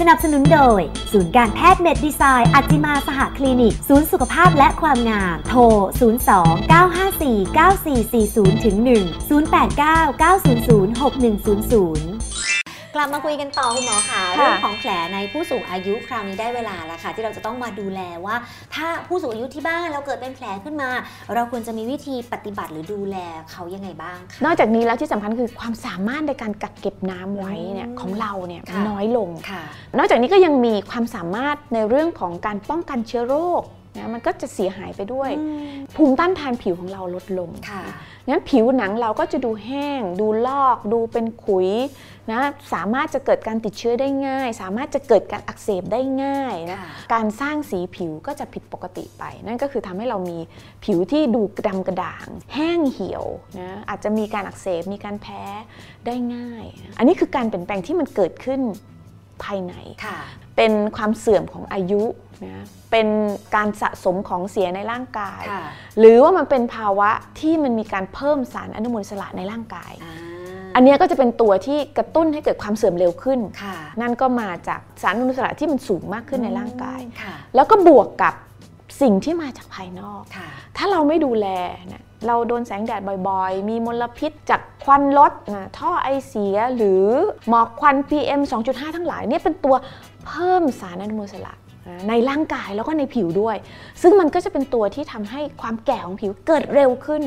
สนับสนุนโดย ศูนย์การแพทย์เมดดีไซน์อัจิมาสหคลินิก ศูนย์สุขภาพและความงาม โทร 02 954 9440ถึง1 089 900 6100 กลับมาคุยกันต่อคุณหมอค่ะค่ะเรื่องของแผลในผู้สูงอายุคราวนี้ได้เวลาแล้วค่ะ ที่เราจะต้องมาดูแลว่า ถ้าผู้สูงอายุที่บ้านเราเกิดเป็นแผลขึ้นมา เราควรจะมีวิธีปฏิบัติหรือดูแลเขายังไงบ้างคะนอกจากนี้แล้วที่สำคัญคือความสามารถในการกักเก็บน้ำไว้เนี่ยอืมของเราเนี่ยค่ะน้อยลงค่ะนอกจากนี้ก็ยังมีความสามารถในเรื่องของการป้องกันเชื้อโรค นะมันก็จะเสียหายไปด้วย ภูมิต้านทานผิวของเราลดลงค่ะงั้นผิวหนังเราก็จะดูแห้ง ดูลอก ดูเป็นขุยนะสามารถจะเกิดการติดเชื้อได้ง่าย สามารถจะเกิดการอักเสบได้ง่ายนะค่ะการสร้างสีผิวก็จะผิดปกติไป นั่นก็คือทำให้เรามีผิวที่ดูกระดำกระด่าง แห้งเหี่ยวนะอาจจะมีการอักเสบมีการแพ้ได้ง่าย อันนี้คือการเปลี่ยนแปลงที่มันเกิดขึ้นภายในค่ะ เป็นความเสื่อมของอายุนะเป็นการสะสมของเสียในร่างกายค่ะหรือว่ามันเป็นภาวะที่มันมีการเพิ่มสารอนุมูลอิสระในร่างกายอ่าอันเนี้ยก็จะเป็นตัวที่กระตุ้นให้เกิดความเสื่อมเร็วขึ้นค่ะนั่นก็มาจากสารอนุมูลอิสระที่มันสูงมากขึ้นในร่างกายค่ะแล้วก็บวกกับสิ่งที่มาจากภายนอกค่ะถ้าเราไม่ดูแลนะเราโดนแสงแดดบ่อย ๆ มีมลพิษจาก ควันรถนะท่อไอเสียหรือหมอกควัน PM 2.5 ทั้งหลายเนี่ยเป็นตัวเพิ่มสารอนุมูลอิสระนะในร่างกายแล้วก็ในผิวด้วย ซึ่งมันก็จะเป็นตัวที่ทำให้ความแก่ของผิวเกิดเร็วขึ้น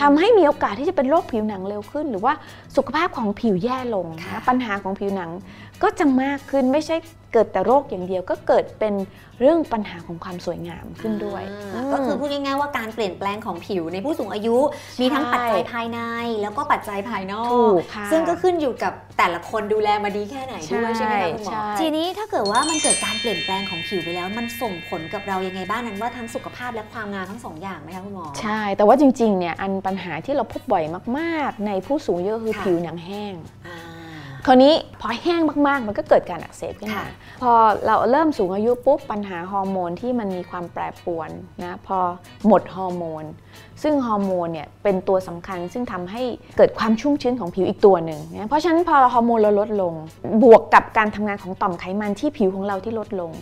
ทำให้มีโอกาสที่จะเป็นโรคผิวหนังเร็วขึ้น หรือว่าสุขภาพของผิวแย่ลงค่ะนะปัญหาของผิวหนัง ก็จะมากขึ้นไม่ใช่เกิดแต่โรคอย่างเดียวก็เกิดเป็นเรื่องปัญหาของความสวยงามขึ้นด้วยอ่าก็คือพูดง่ายๆว่าการเปลี่ยนแปลงของผิวในผู้สูงอายุ มีทั้งปัจจัยภายใน แล้วก็ปัจจัยภายนอถูกกค่ะซึ่งก็ขึ้นอยู่กับแต่ละคนดูแลมาดีแค่ไหนด้วยใช่ใช่ไหมคะคุณหมอใช่ทีนี้ถ้าเกิดว่ามันเกิดการเปลี่ยนแปลงของผิวไปแล้ว มันส่งผลกับเรายังไงบ้างนั้นว่าทั้งสุขภาพและความงามทั้งสองอย่างไหมคะคุณหมอใช่ แต่ว่าจริงๆเนี่ยอันปัญหาที่เราพบบ่อยมาก ๆ ในผู้สูงอายุคือค่ะผิวหนังแห้งอ่า คราวนี้พอแห้งมาก ๆ มันก็เกิดการอักเสบขึ้นมาค่ะพอเราเริ่มสูงอายุปุ๊บปัญหาฮอร์โมนที่มันมีความแปรปรวนนะพอหมดฮอร์โมน ซึ่งฮอร์โมนเนี่ยเป็นตัวสำคัญซึ่งทำให้เกิดความชุ่มชื้นของผิวอีกตัวหนึ่งนะเพราะฉะนั้นพอฮอร์โมนเราลดลง บวกกับการทำงานของต่อมไขมันที่ผิวของเราที่ลดลง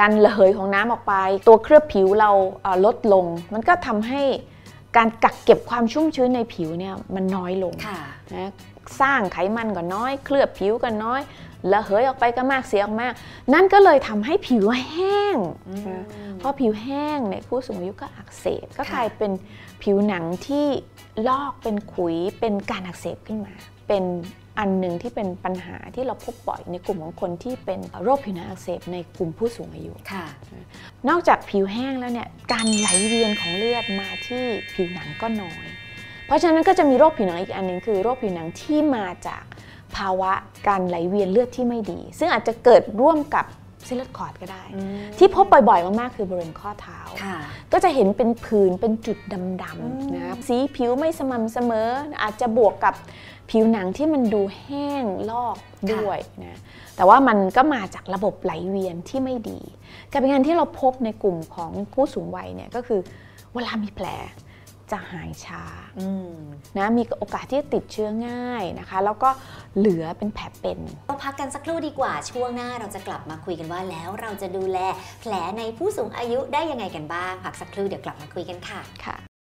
การระเหยของน้ำออกไป ตัวเคลือบผิวเราเอ่อลดลง มันก็ทำให้ การกักเก็บความชุ่มชื้นในผิวเนี่ยมันน้อยลงค่ะนะสร้างไขมันก็น้อย เคลือบผิวก็น้อยระเหยออกไปก็มากเสียออกมาก นั่นก็เลยทำให้ผิวแห้งอืมนะพอผิวแห้งเนี่ยผู้สูงอายุก็อักเสบก็ค่ะกลายเป็นผิวหนังที่ลอกเป็นขุยเป็นการอักเสบขึ้นมา เป็น อันหนึ่งที่เป็นปัญหาที่เราพบบ่อยในกลุ่มของคนที่เป็นโรคผิวหนังอักเสบในกลุ่มผู้สูงอายุค่ะ นอกจากผิวแห้งแล้วเนี่ยการไหลเวียนของเลือดมาที่ผิวหนังก็น้อย เพราะฉะนั้นก็จะมีโรคผิวหนังอีกอันหนึ่งคือ โรคผิวหนังที่มาจากภาวะการไหลเวียนเลือดที่ไม่ดี ซึ่งอาจจะเกิดร่วมกับ เส้นเลือดขอดก็ได้ ที่พบบ่อยๆ มากๆ คือบริเวณข้อเท้าค่ะก็จะเห็นเป็นผื่นเป็นจุดดอืมำๆนะสีผิวไม่สม่ำเสมอ อาจจะบวกกับผิวหนังที่มันดูแห้งลอกด้วยนะแต่ว่ามันก็มาจากระบบไหลเวียนที่ไม่ดีการเป็นงานที่เราพบในกลุ่มของผู้สูงวัยเนี่ยก็คือเวลามีแผล จะหายช้าอืมนะมีโอกาสที่จะติดเชื้อง่ายนะคะ แล้วก็เหลือเป็นแผลเป็นเราพักกันสักครู่ดีกว่าช่วงหน้าเราจะกลับมาคุยกันว่าแล้วเราจะดูแลแผลในผู้สูงอายุได้ยังไงกันบ้าง พักสักครู่เดี๋ยวกลับมาคุยกันค่ะค่ะ